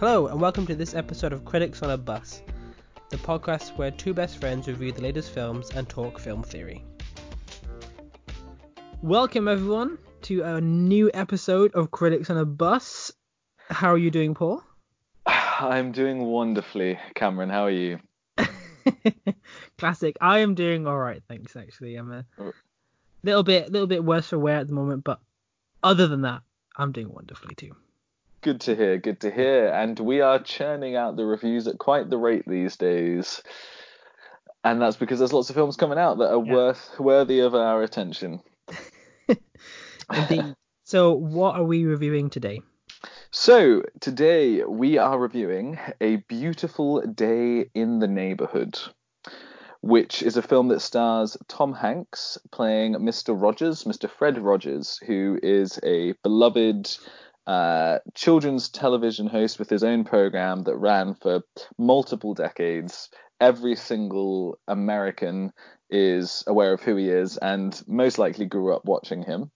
Hello, and welcome to this episode of Critics on a Bus, the podcast where two best friends review the latest films and talk film theory. Welcome, everyone, to a new episode of Critics on a Bus. How are you doing, Paul? I'm doing wonderfully, Cameron. How are you? Classic. I am doing all right, thanks. Actually, I'm a little bit, little bit worse for wear at the moment, but other than that, I'm doing wonderfully too. Good to hear. Good to hear. And we are churning out the reviews at quite the rate these days. And that's because there's lots of films coming out that are Yeah. worth worthy of our attention. Indeed. so, what are we reviewing today? So today we are reviewing A Beautiful Day in the Neighborhood, which is a film that stars Tom Hanks playing Mr. Rogers, Mr. Fred Rogers, who is a beloved uh, children's television host with his own program that ran for multiple decades. Every single American is aware of who he is and most likely grew up watching him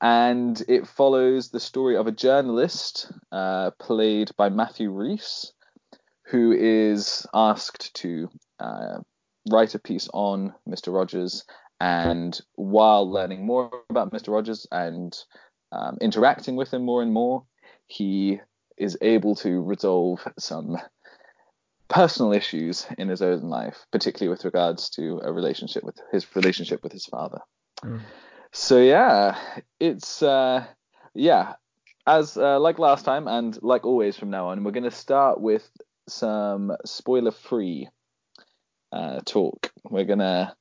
and it follows the story of a journalist uh, played by Matthew Rhys, who is asked to uh, write a piece on Mr. Rogers, and while learning more about Mr. Rogers and um, interacting with him more and more, he is able to resolve some personal issues in his own life, particularly with regards to a relationship with his relationship with his father. Mm. So yeah, it's uh, yeah, as uh, like last time and like always from now on, we're going to start with some spoiler-free uh, talk. We're gonna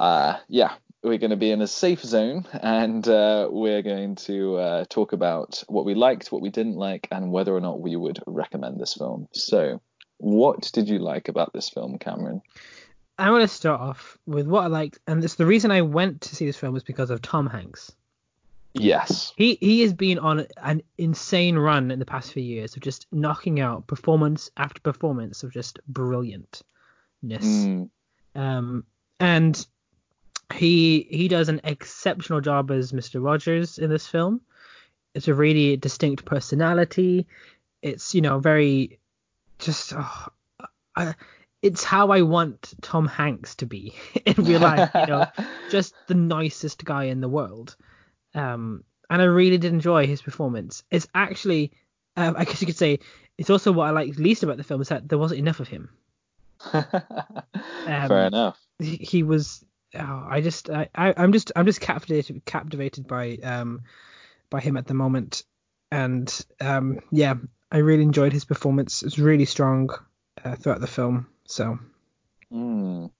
uh, yeah, we're going to be in a safe zone and uh, we're going to uh, talk about what we liked, what we didn't like, and whether or not we would recommend this film. So, what did you like about this film, Cameron? I want to start off with what I liked, and it's the reason I went to see this film was because of Tom Hanks. Yes. He he has been on an insane run in the past few years of just knocking out performance after performance of just brilliantness. Mm, Um, and he he does an exceptional job as Mr. Rogers in this film. It's a really distinct personality. It's you know very just oh, I, it's how I want Tom Hanks to be in real life. You know, just the nicest guy in the world. Um, and I really did enjoy his performance. It's actually, um, I guess you could say, it's also what I liked least about the film is that there wasn't enough of him. Fair enough. He, he was, oh, I just, I, I, I'm just, I'm just captivated, captivated by, um, by him at the moment. And um, yeah, I really enjoyed his performance. It's really strong uh, throughout the film. So Mm.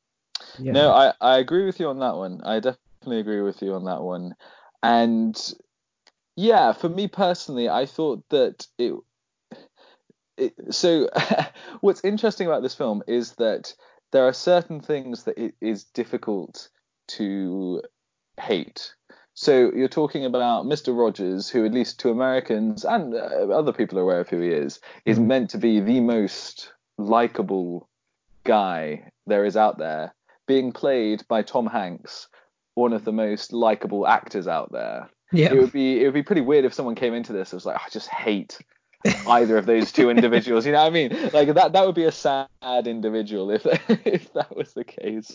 yeah. No, I, I agree with you on that one. I definitely agree with you on that one. And yeah, for me personally, I thought that it. it so, what's interesting about this film is that there are certain things that it is difficult to hate. So you're talking about Mr. Rogers, who at least to Americans and uh, other people are aware of who he is, is Mhm. meant to be the most likable guy there is out there, being played by Tom Hanks, one of the most likable actors out there. yeah. It would be it would be pretty weird if someone came into this and was like, I just hate either of those two individuals. You know what I mean? Like that that would be a sad individual if if that was the case.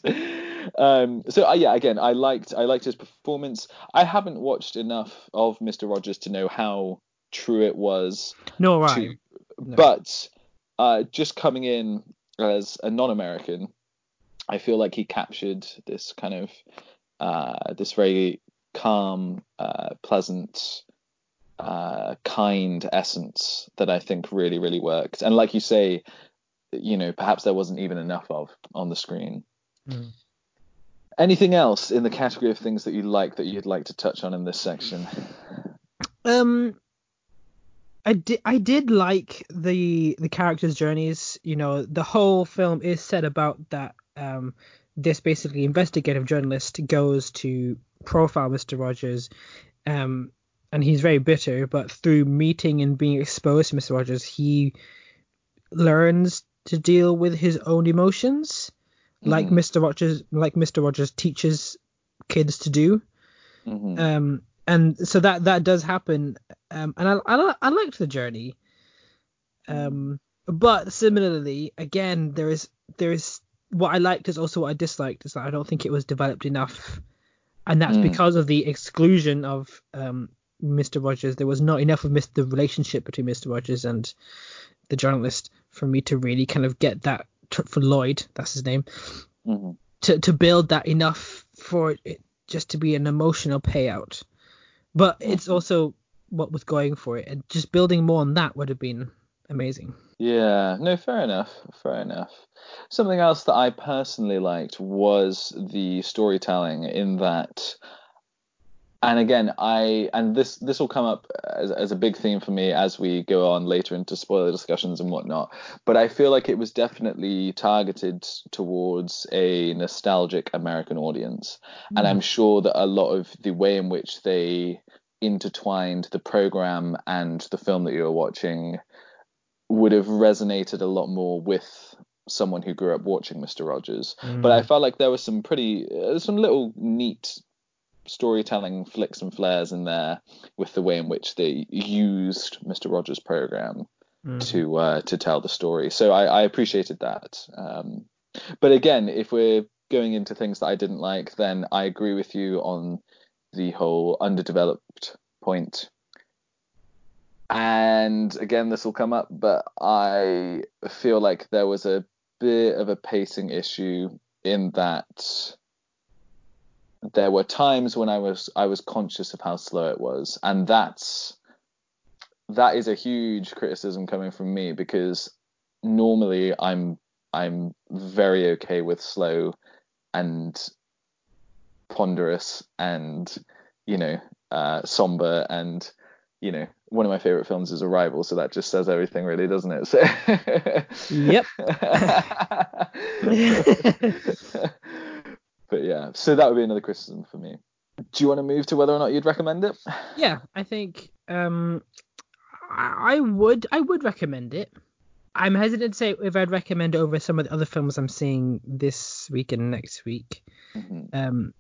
Um, so uh, yeah, again, I liked I liked his performance. I haven't watched enough of Mr. Rogers to know how true it was no, right. to, No. but uh, just coming in as a non-American, I feel like he captured this kind of uh, this very calm, uh, pleasant, uh, kind essence that I think really, really worked. And like you say, you know, perhaps there wasn't even enough of on the screen. Mm. Anything else in the category of things that you like that you'd like to touch on in this section? Um, I did I did like the the characters' journeys. You know, the whole film is set about that. Um, this basically investigative journalist goes to profile Mr. Rogers, um, and he's very bitter. But through meeting and being exposed to Mr. Rogers, he learns to deal with his own emotions, like Mhm. Mr. Rogers, like Mr. Rogers teaches kids to do. Mhm. Um, and so that that does happen. Um, and I, I I liked the journey. Um, but similarly, again, there is there is what I liked is also what I disliked is that I don't think it was developed enough, and that's Mm. because of the exclusion of um, Mr. Rogers. There was not enough of Mr. the relationship between Mr. Rogers and the journalist for me to really kind of get that for Lloyd, that's his name, hmm to to build that enough for it just to be an emotional payout. But it's also what was going for it, and just building more on that would have been amazing. Yeah, no, fair enough. Fair enough. Something else that I personally liked was the storytelling in that and again, I and this this will come up as, as a big theme for me as we go on later into spoiler discussions and whatnot. But I feel like it was definitely targeted towards a nostalgic American audience, and I'm sure that a lot of the way in which they intertwined the program and the film that you were watching would have resonated a lot more with someone who grew up watching Mr. Rogers. But I felt like there was some pretty, uh, some little neat storytelling flicks and flares in there with the way in which they used Mr. Rogers' program Mm. to uh, to tell the story. So I, I appreciated that. Um, but again, if we're going into things that I didn't like, then I agree with you on the whole underdeveloped point. And again, this will come up, but I feel like there was a bit of a pacing issue in that there were times when I was I was conscious of how slow it was, and that's that is a huge criticism coming from me because normally I'm I'm very okay with slow and ponderous and you know uh, somber and you know one of my favorite films is Arrival, so that just says everything, really, doesn't it? So... Yep. but yeah, so that would be another criticism for me. Do you want to move to whether or not you'd recommend it? yeah, I think um, I, would I would recommend it. I'm hesitant to say if I'd recommend it over some of the other films I'm seeing this week and next week. Mhm. Um,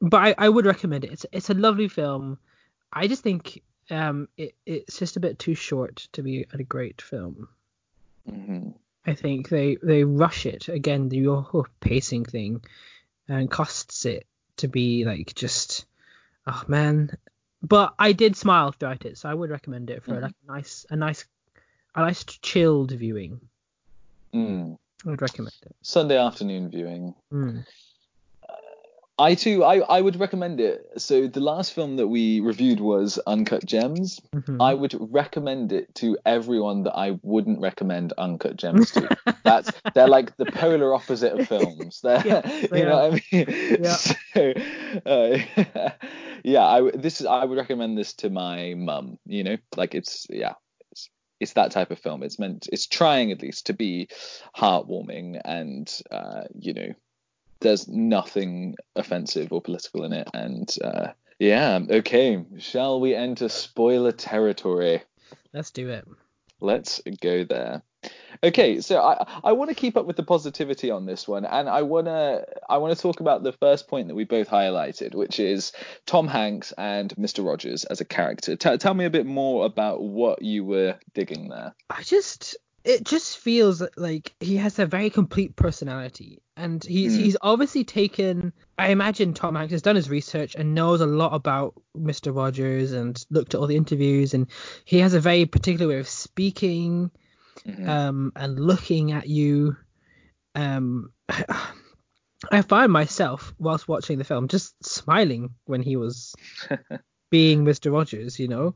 but I, I would recommend it. It's it's a lovely film. I just think um it, it's just a bit too short to be a great film. Mhm. I think they they rush it again. The whole pacing thing and costs it to be like just oh man. But I did smile throughout it, so I would recommend it for Mhm. like a nice a nice a nice chilled viewing. Mm. I would recommend it. Sunday afternoon viewing. Mm. I too, I, I would recommend it. So the last film that we reviewed was Uncut Gems. Mhm. I would recommend it to everyone that I wouldn't recommend Uncut Gems to. That's they're like the polar opposite of films. They're, Yeah, they you know what I mean? Yeah. So, uh, yeah, I this is I would recommend this to my mum. You know, like it's yeah, it's it's that type of film. It's meant it's trying at least to be heartwarming and uh, you know, there's nothing offensive or political in it and uh, yeah, okay. Shall we enter spoiler territory? Let's do it. Let's go there. Okay, so I I want to keep up with the positivity on this one, and I wanna I want to talk about the first point that we both highlighted, which is Tom Hanks and Mr. Rogers as a character. T- tell me a bit more about what you were digging there. I just it just feels like he has a very complete personality and he's Mm. he's obviously taken I imagine Tom Hanks has done his research and knows a lot about Mr. Rogers and looked at all the interviews and he has a very particular way of speaking Mhm. um and looking at you um I find myself whilst watching the film just smiling when he was being Mr. Rogers, you know.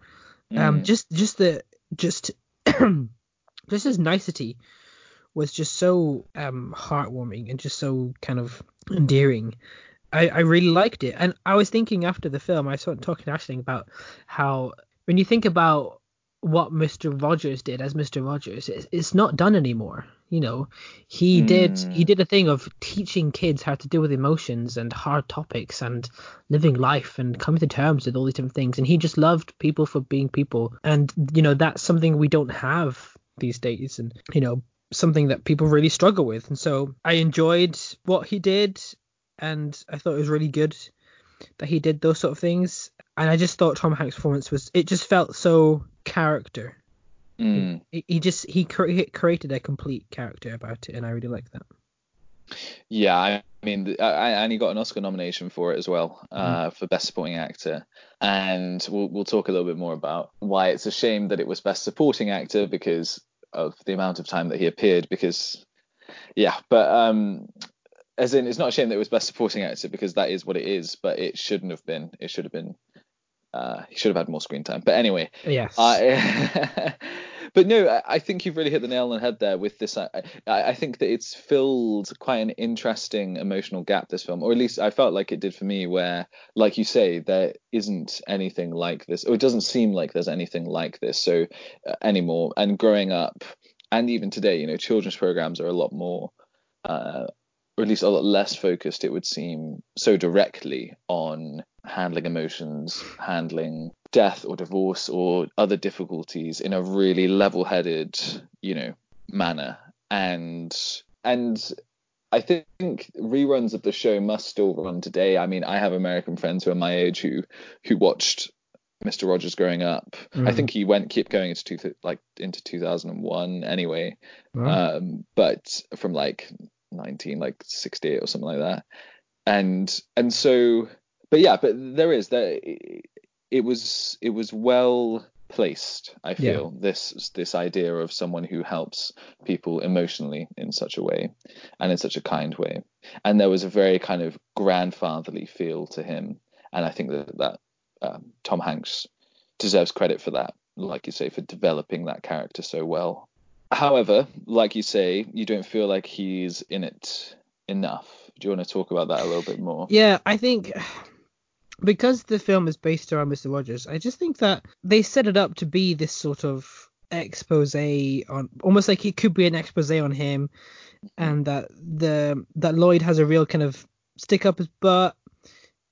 Um, Mm. just just the just just his nicety was just so um heartwarming and just so kind of endearing. I, I really liked it, and I was thinking after the film, I started talking to Ashling about how when you think about what Mr. Rogers did as Mr. Rogers, it's, it's not done anymore. You know, he did he Mm. did a thing of teaching kids how to deal with emotions and hard topics and living life and coming to terms with all these different things. And he just loved people for being people. And you know, that's something we don't have these days, and you know, something that people really struggle with. And so I enjoyed what he did, and I thought it was really good that he did those sort of things. And I just thought Tom Hanks' performance was it just felt so character. Mm. He, he just he cre- he created a complete character about it, and I really like that. Yeah, I mean, I- and he got an Oscar nomination for it as well, uh, for Best Supporting Actor. And we'll we'll talk a little bit more about why it's a shame that it was Best Supporting Actor because of the amount of time that he appeared. Because, yeah, but um, as in, it's not a shame that it was Best Supporting Actor because that is what it is, but it shouldn't have been. It should have been. Uh, he should have had more screen time. But anyway, Yes. I, but no, I- I think you've really hit the nail on the head there with this. I, I think that it's filled quite an interesting emotional gap, this film, or at least I felt like it did for me, where, like you say, there isn't anything like this, or it doesn't seem like there's anything like this so uh, anymore. And growing up, and even today, you know, children's programs are a lot more. Uh, or at least a lot less focused, it would seem, so directly on handling emotions, handling death or divorce or other difficulties in a really level-headed, you know, manner. And and I think reruns of the show must still run today. I mean, I have American friends who are my age who who watched Mr. Rogers growing up. I Mm. think he went keep going into two, like into 2001 anyway Wow. um, but from like 19 like 68 or something like that and and so but yeah but there is there it was it was well placed i feel this this idea of someone who helps people emotionally in such a way and in such a kind way and there was a very kind of grandfatherly feel to him and i think that that um, tom hanks deserves credit for that like you say for developing that character so well However, like you say, you don't feel like he's in it enough. Do you want to talk about that a little bit more? Yeah, I think because the film is based around Mr. Rogers, I just think that they set it up to be this sort of expose on almost like it could be an expose on him and that the that Lloyd has a real kind of stick up his butt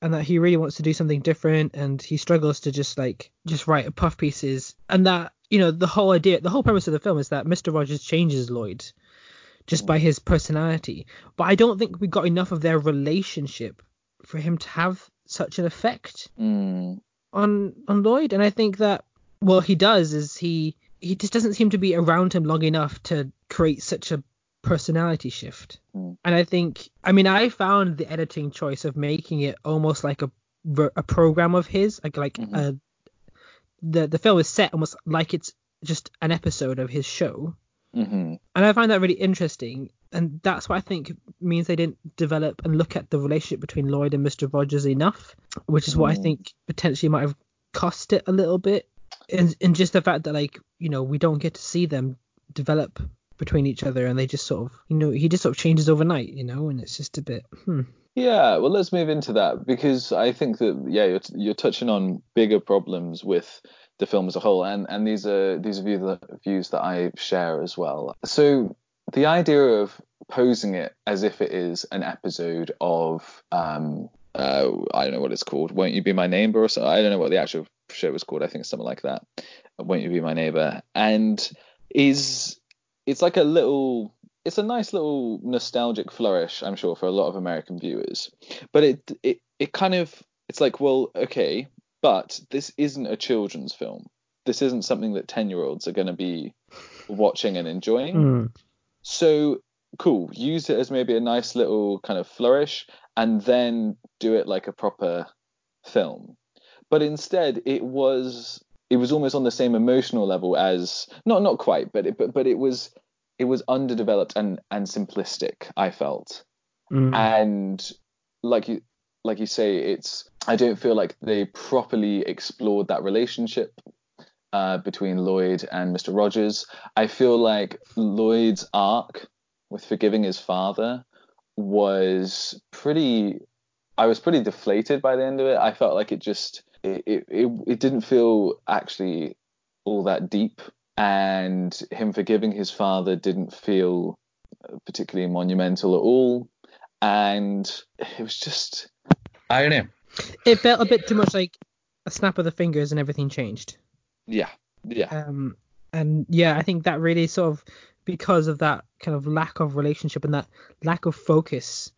and that he really wants to do something different and he struggles to just like just write puff pieces and that you know the whole idea the whole premise of the film is that Mr. Rogers changes Lloyd just by his personality but I don't think we got enough of their relationship for him to have such an effect Mm, on on Lloyd, and I think that what he does is he he just doesn't seem to be around him long enough to create such a personality shift. Mm. And I think, I mean, I found the editing choice of making it almost like a a program of his, like like Mhm. a the the film is set almost like it's just an episode of his show. mhm, And I find that really interesting. And that's what I think means they didn't develop and look at the relationship between Lloyd and Mr. Rogers enough, which is what I Mm. think potentially might have cost it a little bit. And, and just the fact that, like, you know, we don't get to see them develop between each other and they just sort of, you know, he just sort of changes overnight, you know, and it's just a bit, hmm. Yeah, well, let's move into that because I think that yeah, you're you're touching on bigger problems with the film as a whole, and and these are these are views that, views that I share as well. So the idea of posing it as if it is an episode of um uh I don't know what it's called, Won't You Be My Neighbor or something. I don't know what the actual show was called. I think something like that. Won't You Be My Neighbor, and is it's like a little it's a nice little nostalgic flourish, I'm sure, for a lot of American viewers. But it it it kind of it's like, well, okay, but this isn't a children's film. This isn't something that ten year olds are going to be watching and enjoying. Hmm. So cool, use it as maybe a nice little kind of flourish, and then do it like a proper film. But instead, it was it was almost on the same emotional level as not not quite, but it, but but it was it was underdeveloped and and simplistic. I felt, Hmm. and like you like you say, it's I don't feel like they properly explored that relationship uh, between Lloyd and Mr. Rogers. I feel like Lloyd's arc with forgiving his father was pretty. I was pretty deflated by the end of it. I felt like it just it it, it, it didn't feel actually all that deep, and him forgiving his father didn't feel particularly monumental at all. And it was just I don't know. It felt a bit too much like a snap of the fingers and everything changed. Yeah, yeah. um and yeah i think that really sort of because of that kind of lack of relationship and that lack of focus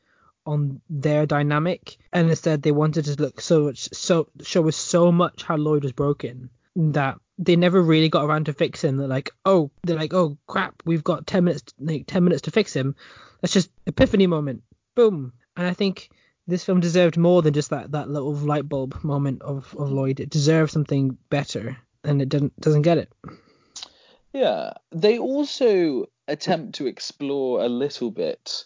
on their dynamic and instead they wanted to look so much so show us so much how lloyd was broken that they never really got around to fixing. They're like, oh, they're like, oh crap, we've got ten minutes, like ten minutes to fix him. Let's just epiphany moment, boom. And I think this film deserved more than just that that little light bulb moment of, of Lloyd. It deserved something better, and it doesn't doesn't get it. Yeah, they also attempt to explore a little bit,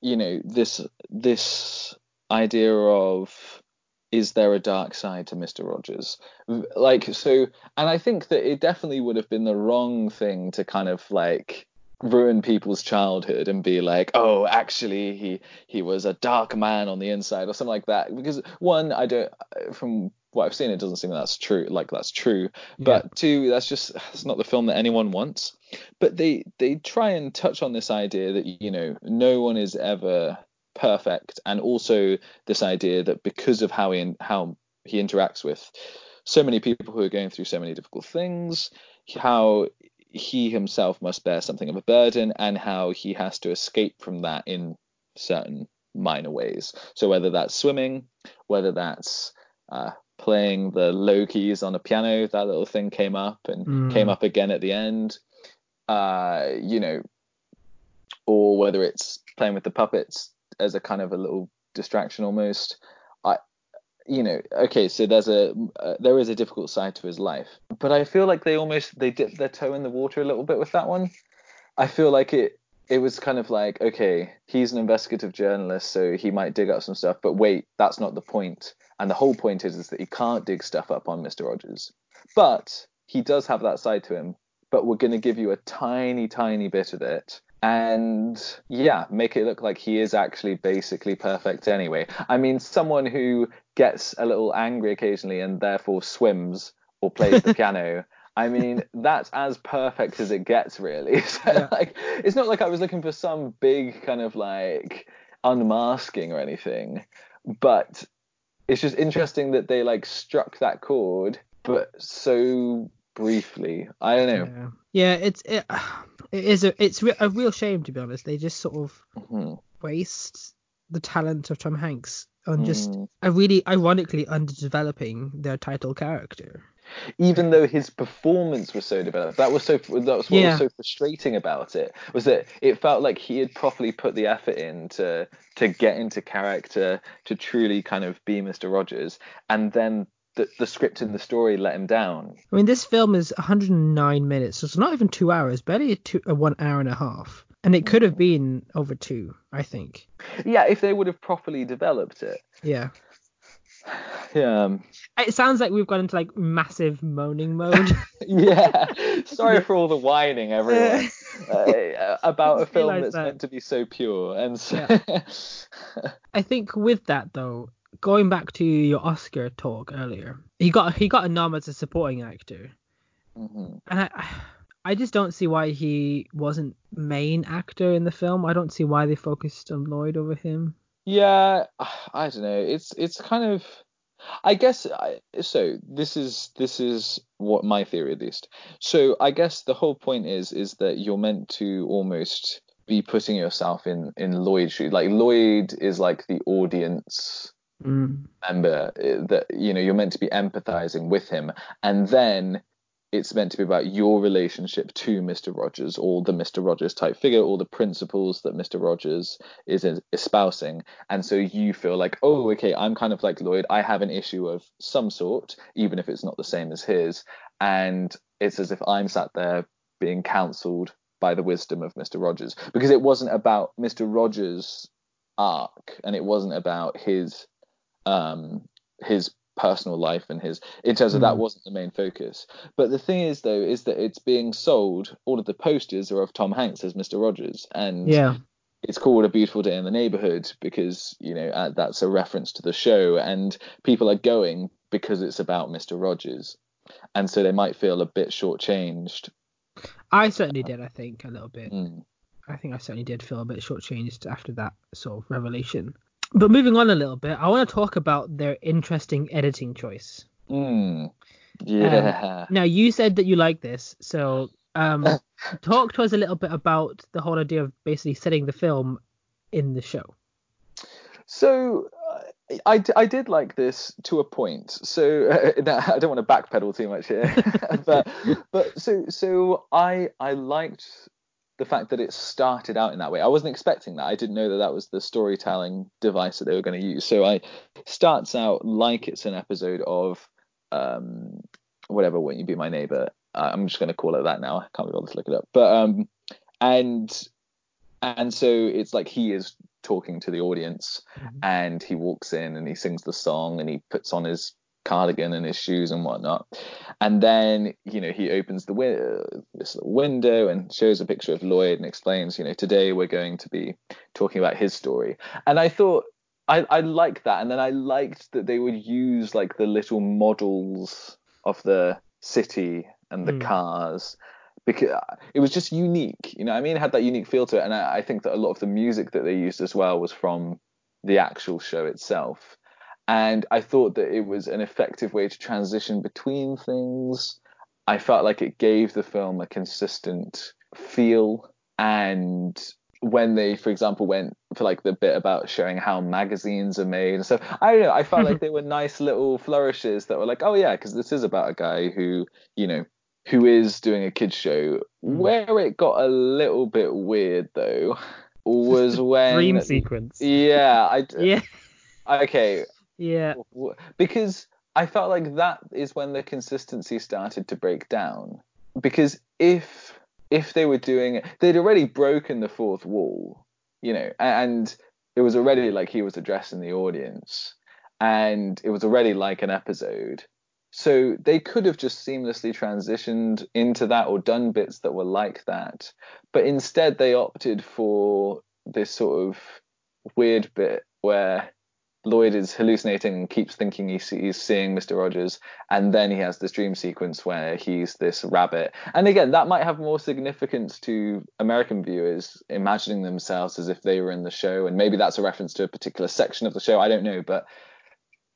you know, this this idea of is there a dark side to Mr. Rogers? Like so, and I think that it definitely would have been the wrong thing to kind of like ruin people's childhood and be like, oh, actually he he was a dark man on the inside or something like that. Because one, I don't from what I've seen, it doesn't seem that's true. Like that's true. But yeah. two, that's just that's not the film that anyone wants. But they they try and touch on this idea that you know no one is ever perfect, and also this idea that because of how he how he interacts with so many people who are going through so many difficult things, how he himself must bear something of a burden and how he has to escape from that in certain minor ways. So whether that's swimming, whether that's uh, playing the low keys on a piano, that little thing came up and mm. came up again at the end. Uh, you know, or whether it's playing with the puppets as a kind of a little distraction almost I, you know, okay, so there's a uh, there is a difficult side to his life, but I feel like they almost they dip their toe in the water a little bit with that one. I feel like it it was kind of like okay, he's an investigative journalist, so he might dig up some stuff, but wait, that's not the point. And the whole point is is that he can't dig stuff up on Mister Rogers, but he does have that side to him. But we're going to give you a tiny, tiny bit of it and yeah, make it look like he is actually basically perfect anyway. I mean, someone who gets a little angry occasionally and therefore swims or plays the piano. I mean, that's as perfect as it gets, really. So, yeah. like, it's not like I was looking for some big kind of like unmasking or anything, but it's just interesting that they like struck that chord, but so briefly. I don't know. Yeah, yeah it's it, it is a it's a real shame to be honest. They just sort of mm-hmm. waste the talent of Tom Hanks on just mm. a really ironically underdeveloping their title character. Even though his performance was so developed, that was so that was what yeah. was so frustrating about it was that it felt like he had properly put the effort in to to get into character to truly kind of be Mr. Rogers, and then the, the script and the story let him down. I mean, this film is 109 minutes, so it's not even two hours, barely a, two, a one hour and a half. And it could have been over two, I think. Yeah, if they would have properly developed it. Yeah. Yeah. Um, it sounds like we've gone into like massive moaning mode. yeah. Sorry for all the whining, everyone, uh, about a film that's that. meant to be so pure. And so... yeah. I think with that though, going back to your Oscar talk earlier, he got he got a nom as a supporting actor, mm-hmm. and I I just don't see why he wasn't main actor in the film. I don't see why they focused on Lloyd over him. Yeah, I don't know. It's it's kind of I guess I, so. This is this is what my theory at least. So I guess the whole point is is that you're meant to almost be putting yourself in in Lloyd's shoes. Like Lloyd is like the audience mm. member eh, that you know you're meant to be empathizing with him and then it's meant to be about your relationship to Mr. Rogers or the Mr. Rogers type figure or the principles that Mr. Rogers is espousing. And so you feel like, oh, okay, I'm kind of like Lloyd. I have an issue of some sort, even if it's not the same as his. And it's as if I'm sat there being counseled by the wisdom of Mr. Rogers because it wasn't about Mr. Rogers' arc and it wasn't about his um, his personal life and his in terms of mm. that hmm. wasn't the main focus but the thing is though is that it's being sold all of the posters are of tom hanks as mr rogers and yeah it's called a beautiful day in the neighborhood because you know uh, that's a reference to the show and people are going because it's about mr rogers and so they might feel a bit shortchanged i certainly did i think a little bit mm. i think i certainly did feel a bit shortchanged after that sort of revelation but moving on a little bit, I want to talk about their interesting editing choice. Mm, yeah. Um, now you said that you like this, so um, talk to us a little bit about the whole idea of basically setting the film in the show. So I, I did like this to a point. So uh, I don't want to backpedal too much here, but but so so I I liked the fact that it started out in that way. I wasn't expecting that. I didn't know that that was the storytelling device that they were going to use. So I starts out like it's an episode of um whatever. Won't you be my neighbor? I'm just going to call it that now. I can't be bothered to look it up. But um and and so it's like he is talking to the audience mm-hmm. and he walks in and he sings the song and he puts on his cardigan and his shoes and whatnot and then you know he opens the wi- this window and shows a picture of lloyd and explains you know today we're going to be talking about his story and i thought i i liked that and then i liked that they would use like the little models of the city and the mm. cars because it was just unique. You know, I mean, it had that unique feel to it, and I, I, think that a lot of the music that they used as well was from the actual show itself. And I thought that it was an effective way to transition between things. I felt like it gave the film a consistent feel. And when they, for example, went for like the bit about showing how magazines are made and stuff, I don't know. I felt like they were nice little flourishes that were like, oh yeah, because this is about a guy who, you know, who is doing a kids show. Hmm. Where it got a little bit weird though was when dream sequence. Yeah, I yeah. Okay. Yeah. Because I felt like that is when the consistency started to break down. Because if if they were doing it, they'd already broken the fourth wall, you know, and it was already like he was addressing the audience, and it was already like an episode. So they could have just seamlessly transitioned into that or done bits that were like that. But instead, they opted for this sort of weird bit where Lloyd is hallucinating and keeps thinking he's, he's seeing Mr. Rogers, and then he has this dream sequence where he's this rabbit. And again, that might have more significance to American viewers imagining themselves as if they were in the show, and maybe that's a reference to a particular section of the show. I don't know, but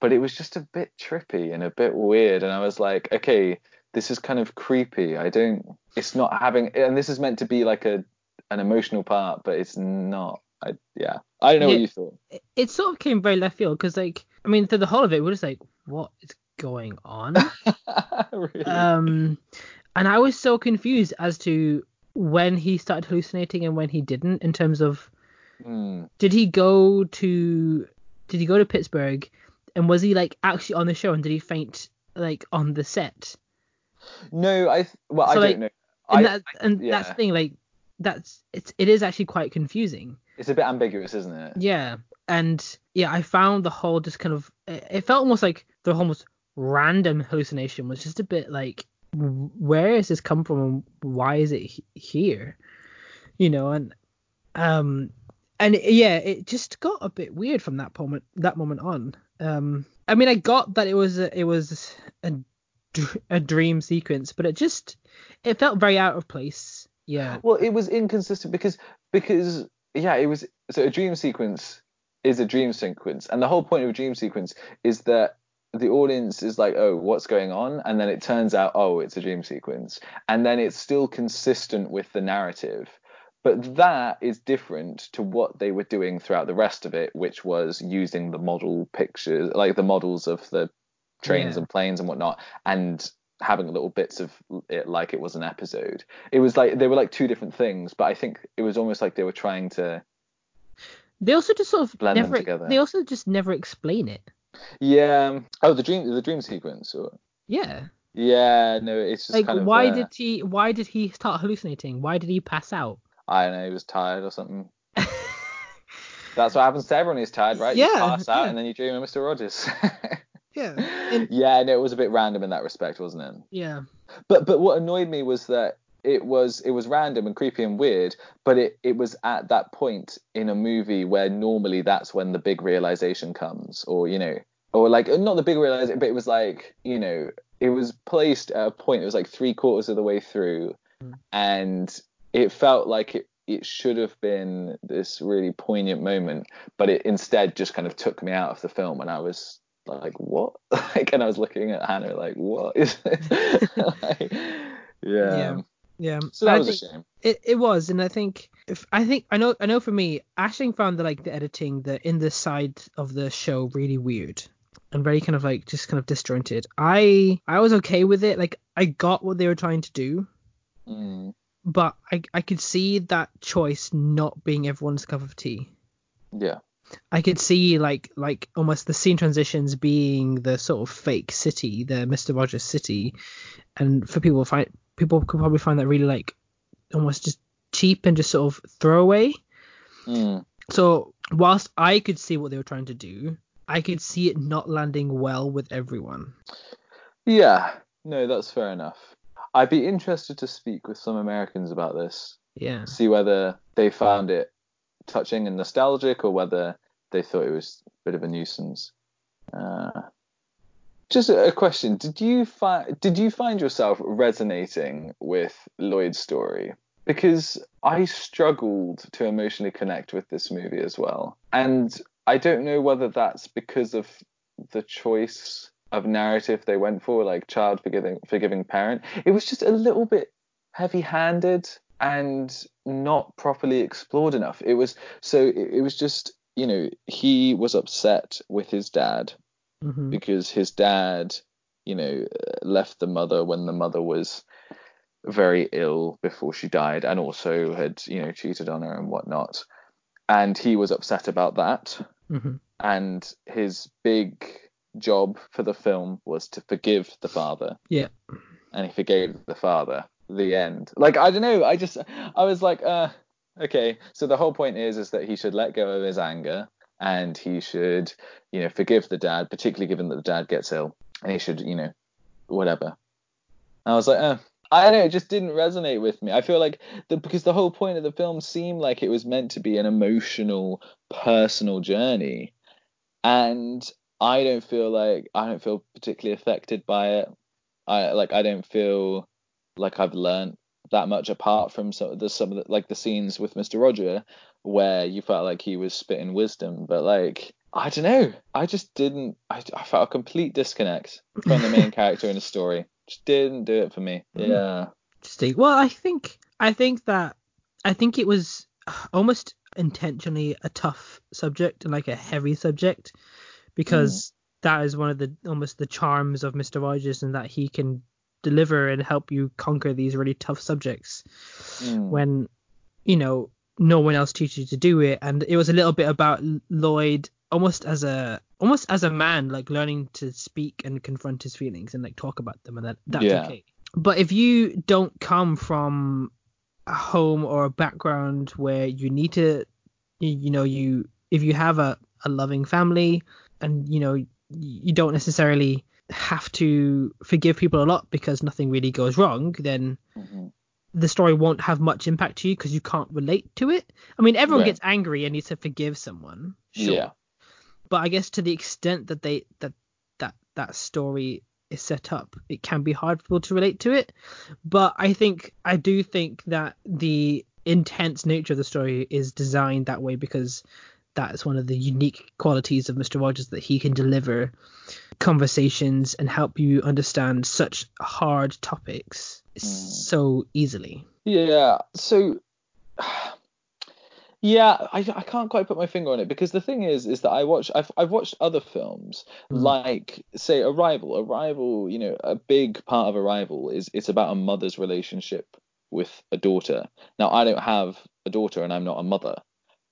but it was just a bit trippy and a bit weird. And I was like, okay, this is kind of creepy. I don't. It's not having, and this is meant to be like a an emotional part, but it's not. I yeah. I don't know yeah, what you thought. It sort of came very left field because like I mean through the whole of it we're just like what is going on? really? Um, and I was so confused as to when he started hallucinating and when he didn't in terms of mm. did he go to did he go to Pittsburgh and was he like actually on the show and did he faint like on the set? No, I well so, I like, don't know. And, I, that, and yeah. that's the thing, like that's it's it is actually quite confusing. It's a bit ambiguous, isn't it? Yeah, and yeah, I found the whole just kind of it felt almost like the almost random hallucination was just a bit like where has this come from and why is it here? You know, and um and yeah, it just got a bit weird from that moment that moment on. Um, I mean, I got that it was a, it was a, a dream sequence, but it just it felt very out of place. Yeah. Well, it was inconsistent because because yeah, it was so a dream sequence is a dream sequence, and the whole point of a dream sequence is that the audience is like, oh, what's going on? And then it turns out, oh, it's a dream sequence. And then it's still consistent with the narrative. But that is different to what they were doing throughout the rest of it, which was using the model pictures, like the models of the trains yeah. and planes and whatnot, and having little bits of it like it was an episode. It was like they were like two different things, but I think it was almost like they were trying to. They also just sort of blend never, them together. They also just never explain it. Yeah. Oh, the dream, the dream sequence. Or... Yeah. Yeah. No, it's just like kind of, why uh... did he? Why did he start hallucinating? Why did he pass out? I don't know, he was tired or something. That's what happens to everyone who's tired, right? Yeah. You pass out yeah. and then you dream of Mr. Rogers. yeah. And, yeah, no, it was a bit random in that respect, wasn't it? Yeah. But but what annoyed me was that it was it was random and creepy and weird, but it, it was at that point in a movie where normally that's when the big realization comes, or you know, or like not the big realization, but it was like you know, it was placed at a point. It was like three quarters of the way through, mm. and it felt like it, it should have been this really poignant moment, but it instead just kind of took me out of the film, and I was like, "What?" like, and I was looking at Hannah like, "What is this?" like, yeah. yeah. Yeah. So that I was a shame. It it was, and I think if I think I know I know for me, Ashling found the like the editing the in this side of the show really weird and very kind of like just kind of disjointed. I I was okay with it. Like I got what they were trying to do, Mm, but I I could see that choice not being everyone's cup of tea. yeah. I could see like like almost the scene transitions being the sort of fake city, the Mister Rogers city, and for people find people could probably find that really like almost just cheap and just sort of throwaway. Mm, So whilst I could see what they were trying to do, I could see it not landing well with everyone. yeah. No, that's fair enough. I'd be interested to speak with some Americans about this, Yeah. see whether they found it touching and nostalgic, or whether they thought it was a bit of a nuisance. Uh, just a question: Did you find did you find yourself resonating with Lloyd's story? Because I struggled to emotionally connect with this movie as well, and I don't know whether that's because of the choice of narrative they went for, like child forgiving forgiving parent. It was just a little bit heavy-handed and not properly explored enough. It was so it, it was just you know he was upset with his dad hmm because his dad, you know, left the mother when the mother was very ill before she died, and also had, you know, cheated on her and whatnot. And he was upset about that. hmm And his big job for the film was to forgive the father, Yeah. and he forgave the father. The end. Like I don't know. I just I was like, uh, okay. So the whole point is is that he should let go of his anger and he should, you know, forgive the dad, particularly given that the dad gets ill, and he should, you know, whatever. I was like, uh, I don't know, it just didn't resonate with me. I feel like the because the whole point of the film seemed like it was meant to be an emotional, personal journey, and I don't feel like I don't feel particularly affected by it. I like I don't feel like I've learned that much apart from some of the some of the like the scenes with Mr. Roger where you felt like he was spitting wisdom, but like I don't know, I just didn't. I, I felt a complete disconnect from the main character in the story. Just didn't do it for me. Yeah. Interesting. Well, I think I think that I think it was almost intentionally a tough subject and like a heavy subject because mm. that is one of the almost the charms of Mr. Rogers and that he can deliver and help you conquer these really tough subjects Mm. when you know no one else teaches you to do it and it was a little bit about Lloyd almost as a almost as a man like learning to speak and confront his feelings and like talk about them and that that's Yeah. okay but if you don't come from a home or a background where you need to you, you know you if you have a, a loving family and you know you don't necessarily have to forgive people a lot because nothing really goes wrong then Mhm. the story won't have much impact to you because you can't relate to it. I mean, everyone gets angry and needs to forgive someone, sure. Yeah. But I guess to the extent that they that that that story is set up, it can be hard for people to relate to it. But I think I do think that the intense nature of the story is designed that way because that is one of the unique qualities of Mr. Rogers that he can deliver conversations and help you understand such hard topics so easily. Yeah. So. Yeah, I, I can't quite put my finger on it because the thing is is that I watch I've I've watched other films Mm. like say Arrival. Arrival, you know, a big part of Arrival is it's about a mother's relationship with a daughter. Now I don't have a daughter and I'm not a mother,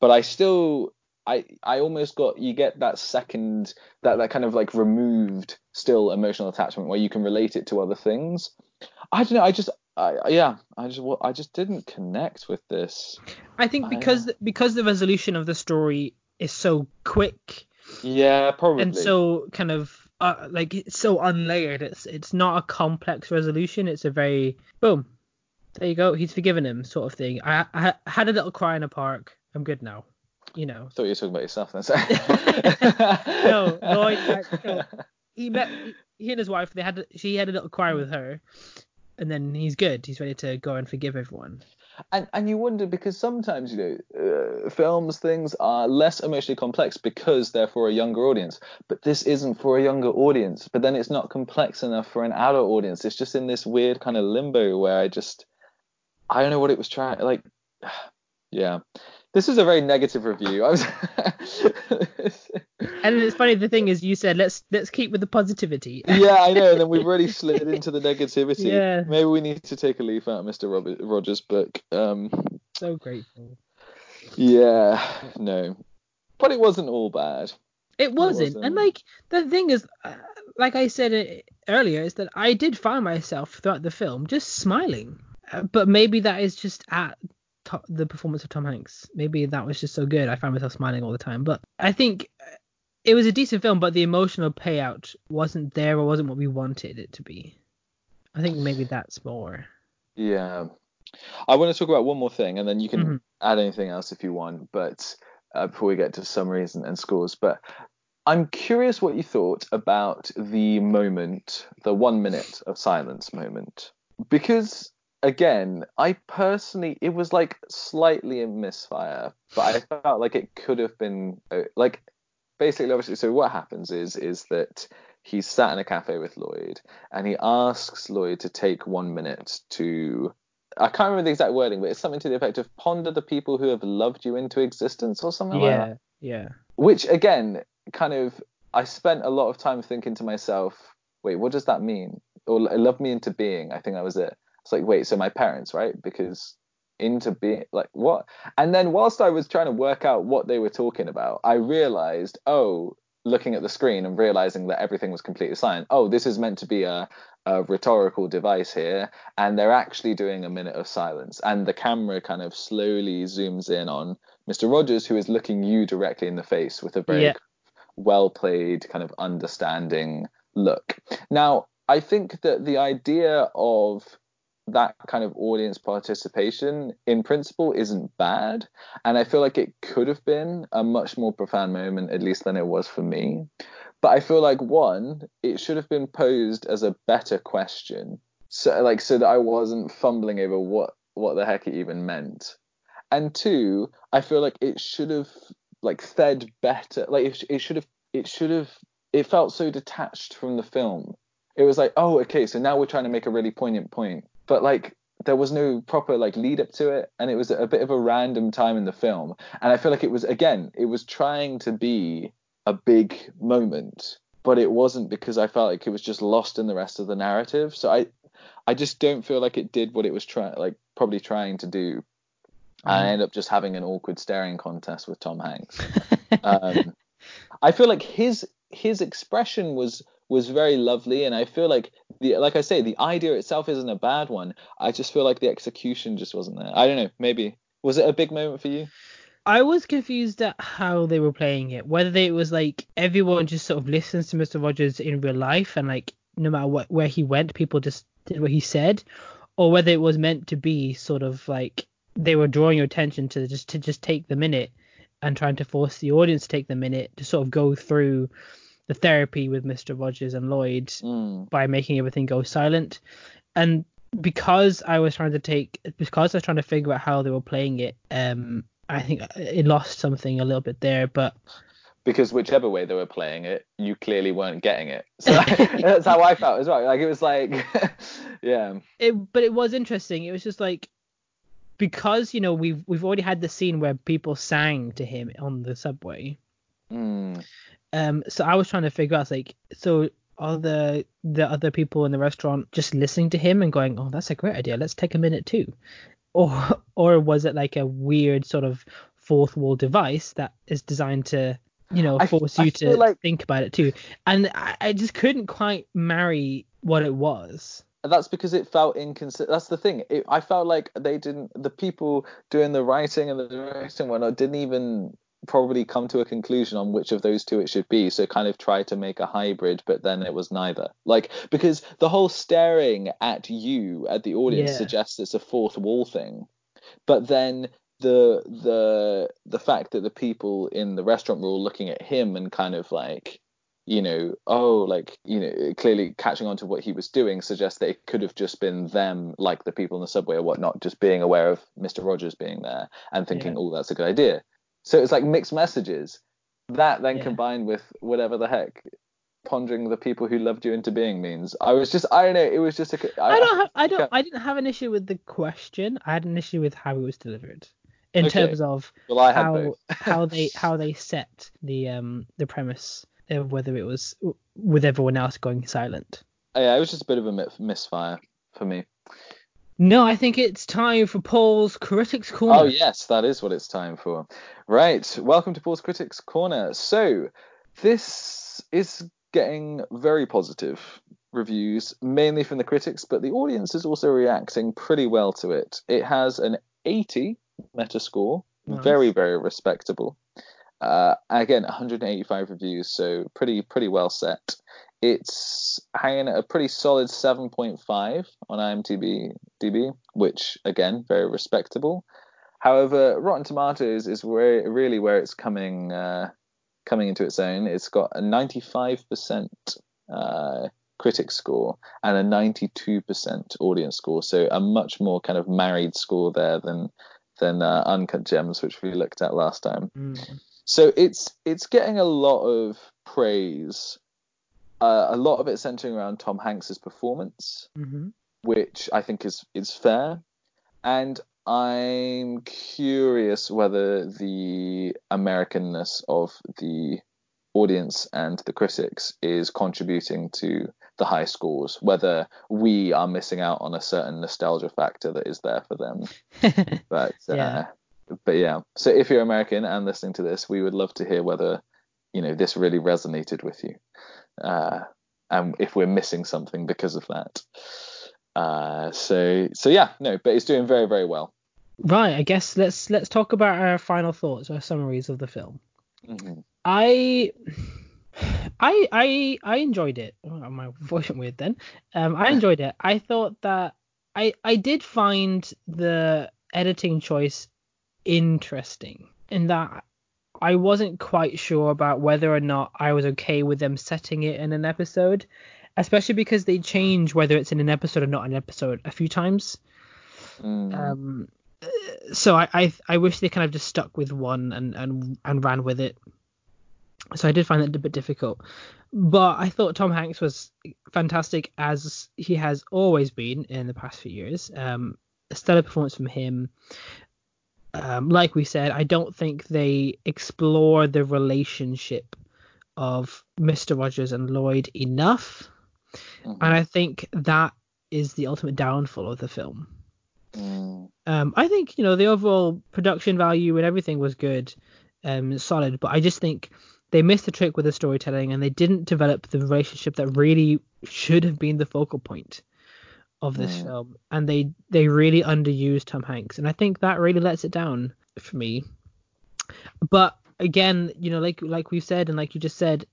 but I still I I almost got you get that second that that kind of like removed still emotional attachment where you can relate it to other things. I don't know. I just I yeah I just I just didn't connect with this. I think I- because because the resolution of the story is so quick Yeah, probably. and so kind of uh, like it's so unlayered. It's it's not a complex resolution. It's a very boom. There you go. He's forgiven him, sort of thing. I, I had a little cry in a park. I'm good now. You know. I thought you were talking about yourself then. No, Lloyd, no. He met he, and his wife. They had she had a little cry with her, and then he's good. He's ready to go and forgive everyone. And and you wonder because sometimes you know uh, films things are less emotionally complex because they're for a younger audience. But this isn't for a younger audience. But then it's not complex enough for an adult audience. It's just in this weird kind of limbo where I just I don't know what it was trying like. Yeah. This is a very negative review. I was And it's funny. The thing is, you said let's let's keep with the positivity. yeah, I know. And then we've really slid into the negativity. Yeah. Maybe we need to take a leaf out of Mr. Robert, Rogers' book. Um, so grateful. yeah, no. But it wasn't all bad. It wasn't. wasn't. And like the thing is, uh, like I said uh, earlier, is that I did find myself throughout the film just smiling. Uh, but maybe that is just at to- the performance of Tom Hanks. Maybe that was just so good. I found myself smiling all the time. But I think uh, it was a decent film, but the emotional payout wasn't there or wasn't what we wanted it to be. I think maybe that's more. Yeah. I want to talk about one more thing, and then you can Mhm. add anything else if you want. But uh, before we get to summaries and, and scores, but I'm curious what you thought about the moment, the one minute of silence moment, because again, I personally, it was like slightly a misfire, but I felt like it could have been uh, like basically, obviously. So what happens is is that he's sat in a cafe with Lloyd, and he asks Lloyd to take one minute to I can't remember the exact wording, but it's something to the effect of ponder the people who have loved you into existence or something like that. Yeah, yeah. Which again, kind of, I spent a lot of time thinking to myself, wait, what does that mean? Or love me into being. I think that was it. It's like, wait, so my parents, right? Because into being, like, what? And then whilst I was trying to work out what they were talking about, I realized, oh, looking at the screen and realizing that everything was completely silent. Oh, this is meant to be a, a rhetorical device here, and they're actually doing a minute of silence. And the camera kind of slowly zooms in on Mr. Rogers, who is looking you directly in the face with a very Yeah. well played, kind of understanding look. Now, I think that the idea of that kind of audience participation in principle isn't bad. And i feel like it could have been a much more profound moment at least than it was for me. But i feel like one it should have been posed as a better question. So like so that i wasn't fumbling over what what the heck it even meant. And two i feel like it should have like fed better like it, it should have it should have it felt so detached from the film. It was like oh okay so now we're trying to make a really poignant point but like there was no proper like lead up to it and it was a bit of a random time in the film. And i feel like it was again it was trying to be a big moment but it wasn't because i felt like it was just lost in the rest of the narrative. So i i just don't feel like it did what it was trying like probably trying to do. I end up just having an awkward staring contest with tom hanks. Um, I feel like his his expression was was very lovely, and I feel like the like I say, the idea itself isn't a bad one. I just feel like the execution just wasn't there. I don't know. Maybe was it a big moment for you? I was confused at how they were playing it. Whether it was like everyone just sort of listens to Mr. Rogers in real life and like no matter what where he went, people just did what he said, or whether it was meant to be sort of like they were drawing your attention to just to just take the minute and trying to force the audience to take the minute to sort of go through the therapy with Mr. Rogers and Lloyd Mm, by making everything go silent. And because I was trying to take because I was trying to figure out how they were playing it, um, I think it lost something a little bit there. But because whichever way they were playing it, you clearly weren't getting it. So that's how I felt as well. Like it was like, yeah, it but it was interesting. It was just like because you know we've we've already had the scene where people sang to him on the subway. mm, Um, so I was trying to figure out like so are the the other people in the restaurant just listening to him and going, oh that's a great idea, let's take a minute too, or or was it like a weird sort of fourth wall device that is designed to you know force I you feel to like- think about it too, and I, I just couldn't quite marry what it was. that's because it felt inconsistent. That's the thing. It, I felt like they didn't. The people doing the writing and the directing and whatnot didn't even probably come to a conclusion on which of those two it should be. So kind of try to make a hybrid, but then it was neither. Like because the whole staring at you at the audience Yeah. suggests it's a fourth wall thing, but then the the the fact that the people in the restaurant were all looking at him and kind of like you know, oh, like, you know, clearly catching on to what he was doing suggests that it could have just been them, like the people in the subway or whatnot, just being aware of Mr. Rogers being there and thinking, Yeah. oh, that's a good idea. So it's like mixed messages. That then Yeah. combined with whatever the heck pondering the people who loved you into being means. I was just, I don't know, it was just a. I don't have, I don't I didn't have an issue with the question. I had an issue with how it was delivered. in Okay. terms of Well, I how how they how they set the um the premise of whether it was with everyone else going silent. yeah, it was just a bit of a misfire for me. No, I think it's time for Paul's Critics Corner. Oh yes, that is what it's time for. Right, welcome to Paul's Critics Corner. So this is getting very positive reviews, mainly from the critics, but the audience is also reacting pretty well to it. It has an 80 Metascore, Nice. very very respectable. Uh, again, 185 reviews, so pretty pretty well set. It's hanging at a pretty solid 7.5 on IMDb, DB, which again very respectable. However, Rotten Tomatoes is where really where it's coming uh, coming into its own. It's got a 95% uh, critic score and a 92% audience score, so a much more kind of married score there than than uh, Uncut Gems, which we looked at last time. Mm. So it's it's getting a lot of praise, uh, a lot of it centering around Tom Hanks's performance hmm which I think is is fair. And I'm curious whether the Americanness of the audience and the critics is contributing to the high scores, whether we are missing out on a certain nostalgia factor that is there for them. But uh, Yeah. but yeah. So if you're American and listening to this, we would love to hear whether you know this really resonated with you, uh, and if we're missing something because of that. Uh, so so yeah, no, but it's doing very very well. right, I guess let's let's talk about our final thoughts or summaries of the film. Mhm. I I I I enjoyed it. Oh, my voice went weird then. Um, I enjoyed it. I thought that I I did find the editing choice interesting in that I wasn't quite sure about whether or not I was okay with them setting it in an episode, especially because they change whether it's in an episode or not an episode a few times. Mm. Um, so I, I I wish they kind of just stuck with one and and and ran with it. So I did find that a bit difficult, but I thought Tom Hanks was fantastic as he has always been in the past few years. Um, a stellar performance from him. Um, like we said, I don't think they explore the relationship of Mr. Rogers and Lloyd enough, Mhm. and I think that is the ultimate downfall of the film. Mm. Um, I think you know the overall production value and everything was good, um, solid. But I just think they missed the trick with the storytelling and they didn't develop the relationship that really should have been the focal point of this Mm. film. And they they really underused Tom Hanks, and I think that really lets it down for me. But again, you know, like like we've said and like you just said,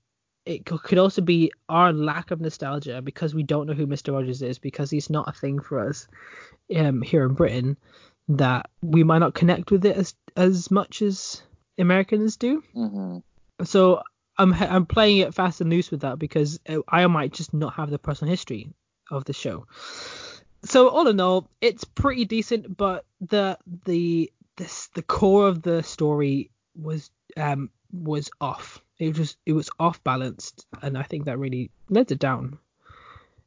it could also be our lack of nostalgia because we don't know who Mr. Rogers is because he's not a thing for us um, here in Britain that we might not connect with it as as much as Americans do. Mhm. So I'm I'm playing it fast and loose with that because uh, I might just not have the personal history of the show. So all in all, it's pretty decent, but the the this the core of the story was um was off. It was just it was off balanced, and I think that really led it down.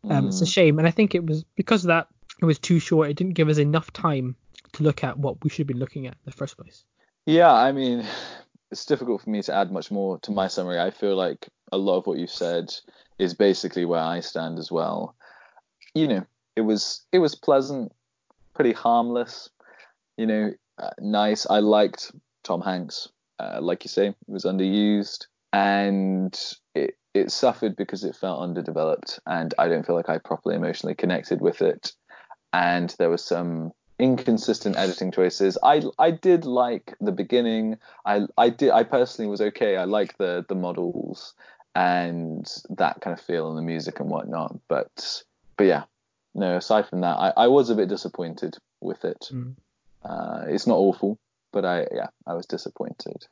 Um, It's a Mm. shame, and I think it was because of that it was too short. It didn't give us enough time to look at what we should be looking at in the first place. Yeah, I mean, it's difficult for me to add much more to my summary. I feel like a lot of what you've said is basically where I stand as well. You know, it was it was pleasant, pretty harmless. You know, uh, nice. I liked Tom Hanks. Uh, like you say, it was underused, and it it suffered because it felt underdeveloped, and I don't feel like I properly emotionally connected with it. And there was some inconsistent editing choices. I I did like the beginning. I I did I personally was okay. I liked the the models and that kind of feel and the music and whatnot. But but yeah, no. Aside from that, I, I was a bit disappointed with it. Mm. Uh, it's not awful, but I yeah I was disappointed.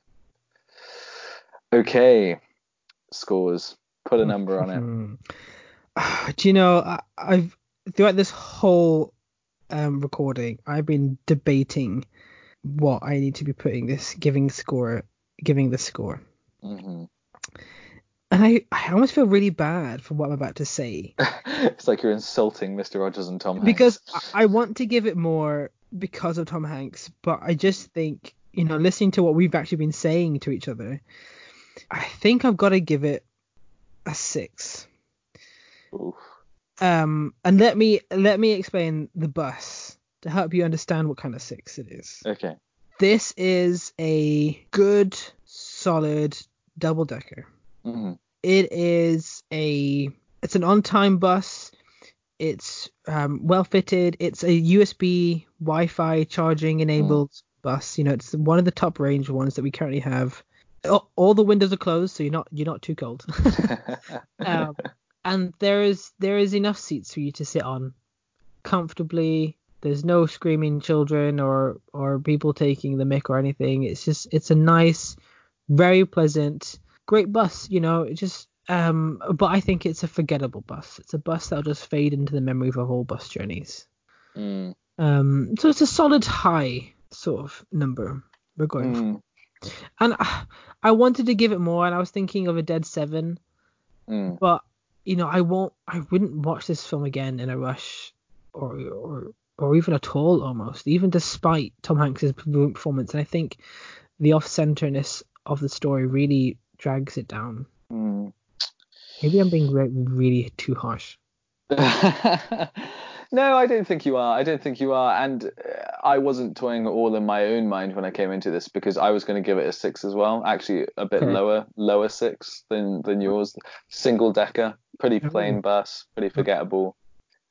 Okay, scores. Put a number on it. Hmm. Do you know I, I've throughout this whole um, recording, I've been debating what I need to be putting this giving score, giving the score, hmm and I I almost feel really bad for what I'm about to say it's like you're insulting Mr. Rogers and Tom Hanks. because I, I want to give it more because of Tom Hanks, but I just think, you know, listening to what we've actually been saying to each other, I think I've got to give it a six. Oof. Um, and let me let me explain the bus to help you understand what kind of six it is. Okay. This is a good, solid double decker. Hmm It is a it's an on-time bus. It's um, well fitted. It's a USB Wi-Fi charging enabled bus. You know, it's one of the top range ones that we currently have. All, all the windows are closed, so you're not you're not too cold. um, and there is there is enough seats for you to sit on comfortably. There's no screaming children or or people taking the mic or anything. It's just it's a nice, very pleasant, great bus. You know, it just um. But I think it's a forgettable bus. It's a bus that'll just fade into the memory of all bus journeys. mm. Um. So it's a solid high sort of number we're going for. Mm. And I, I wanted to give it more, and I was thinking of a dead seven. Mm. but you know I won't I wouldn't watch this film again in a rush or or or even at all almost even despite Tom Hanks's performance and I think the off-centerness of the story really drags it down Mm. maybe I'm being re- really too harsh no, I don't think you are. I don't think you are. And uh, I wasn't toying at all in my own mind when I came into this because I was going to give it a six as well. Actually, a bit Okay. lower, lower six than than yours. Single decker, pretty plain Ooh. bus, pretty forgettable.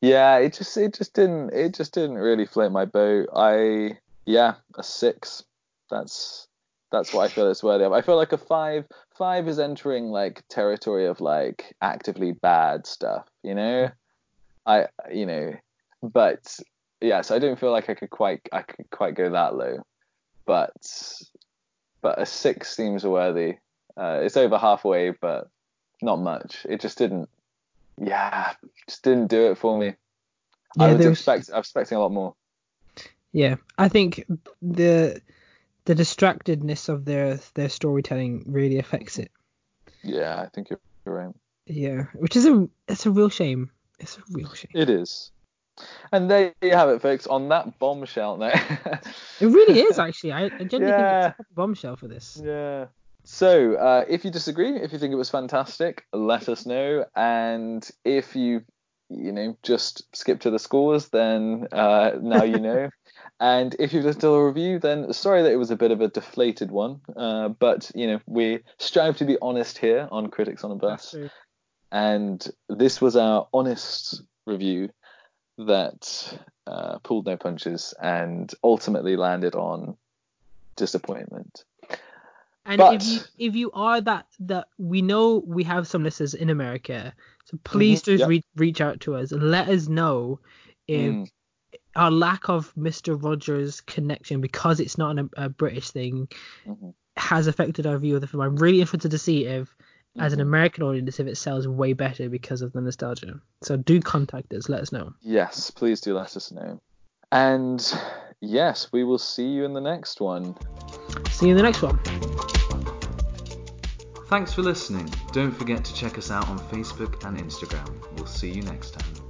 Yeah, it just it just didn't it just didn't really float my boat. I yeah, a six. That's that's what I feel it's worthy of. I feel like a five five is entering like territory of like actively bad stuff, you know? I you know, but yeah, so I don't feel like I could quite I could quite go that low. But but a six seems worthy. Uh, it's over halfway, but not much. It just didn't yeah, just didn't do it for me. I Yeah, was expect I was expecting a lot more. yeah I think the the distractedness of their their storytelling really affects it Yeah, I think you're right. yeah which is a it's a real shame it's a real shame It is. And there you have it, folks. On that bombshell now. it really is actually I, I genuinely Yeah. think it's a bombshell for this Yeah. So, uh, if you disagree, if you think it was fantastic, let us know. And if you, you know, just skip to the scores, then uh, now you know. and if you've listened to the review, then sorry that it was a bit of a deflated one. Uh, but you know, we strive to be honest here on Critics on a Bus, and this was our honest review that uh, pulled no punches and ultimately landed on disappointment. And But- if you if you are that that we know we have some listeners in America, so please Mhm, do yep. re- reach out to us and let us know if Mm. Our lack of Mister Rogers connection because it's not an, a British thing Mhm. has affected our view of the film. I'm really interested to see if, as an Mhm. American audience, if it sells way better because of the nostalgia. So do contact us. Let us know. Yes, please do let us know. And yes, we will see you in the next one. See you in the next one. Thanks for listening. Don't forget to check us out on Facebook and Instagram. We'll see you next time.